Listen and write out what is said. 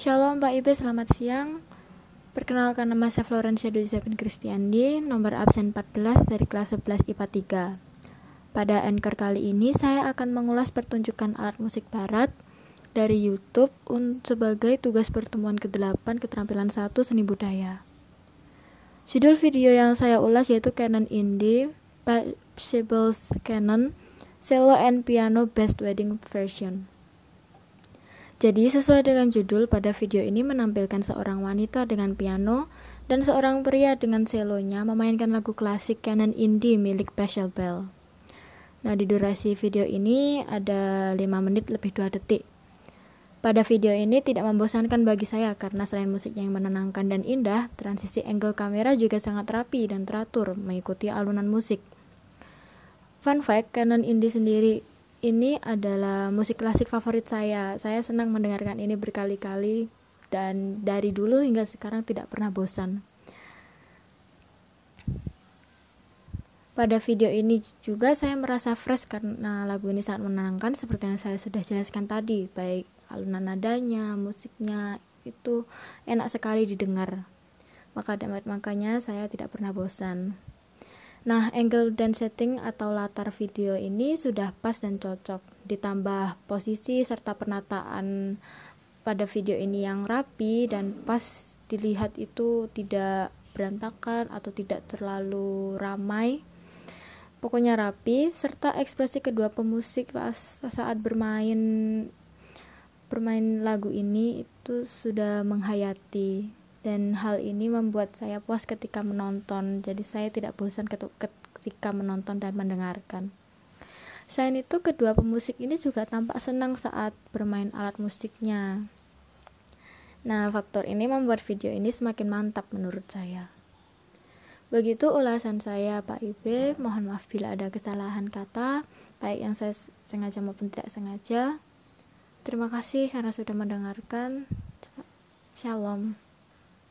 Shalom Pak Ibe, selamat siang. Perkenalkan nama saya Florencia Josephine Kristiandi, nomor absen 14 dari kelas 11 IPA 3. Pada anchor kali ini saya akan mengulas pertunjukan alat musik barat dari YouTube sebagai tugas pertemuan ke-8 keterampilan 1 seni budaya. Judul video yang saya ulas yaitu Canon Indie, Possibles Canon, Cello and Piano Best Wedding Version. Jadi sesuai dengan judul, pada video ini menampilkan seorang wanita dengan piano dan seorang pria dengan selonya memainkan lagu klasik canon indie milik Special Bell. Nah, di durasi video ini ada 5 menit lebih 2 detik. Pada video ini tidak membosankan bagi saya karena selain musiknya yang menenangkan dan indah, transisi angle kamera juga sangat rapi dan teratur mengikuti alunan musik. Fun fact, Canon Indie sendiri ini adalah musik klasik favorit saya. Saya senang mendengarkan ini berkali-kali dan dari dulu hingga sekarang tidak pernah bosan. Pada video ini juga saya merasa fresh karena lagu ini sangat menenangkan seperti yang saya sudah jelaskan tadi, baik alunan nadanya, musiknya itu enak sekali didengar. Maka makanya saya tidak pernah bosan. Nah, angle dan setting atau latar video ini sudah pas dan cocok. Ditambah posisi serta penataan pada video ini yang rapi dan pas dilihat itu tidak berantakan atau tidak terlalu ramai. Pokoknya rapi serta ekspresi kedua pemusik pas saat bermain bermain lagu ini itu sudah menghayati dan hal ini membuat saya puas ketika menonton. Jadi saya tidak bosan ketika menonton dan mendengarkan. Selain itu kedua pemusik ini juga tampak senang saat bermain alat musiknya. Nah faktor ini membuat video ini semakin mantap menurut saya. Begitu ulasan saya Pak Ibe. Mohon maaf bila ada kesalahan kata baik yang saya sengaja maupun tidak sengaja. Terima kasih karena sudah mendengarkan. Shalom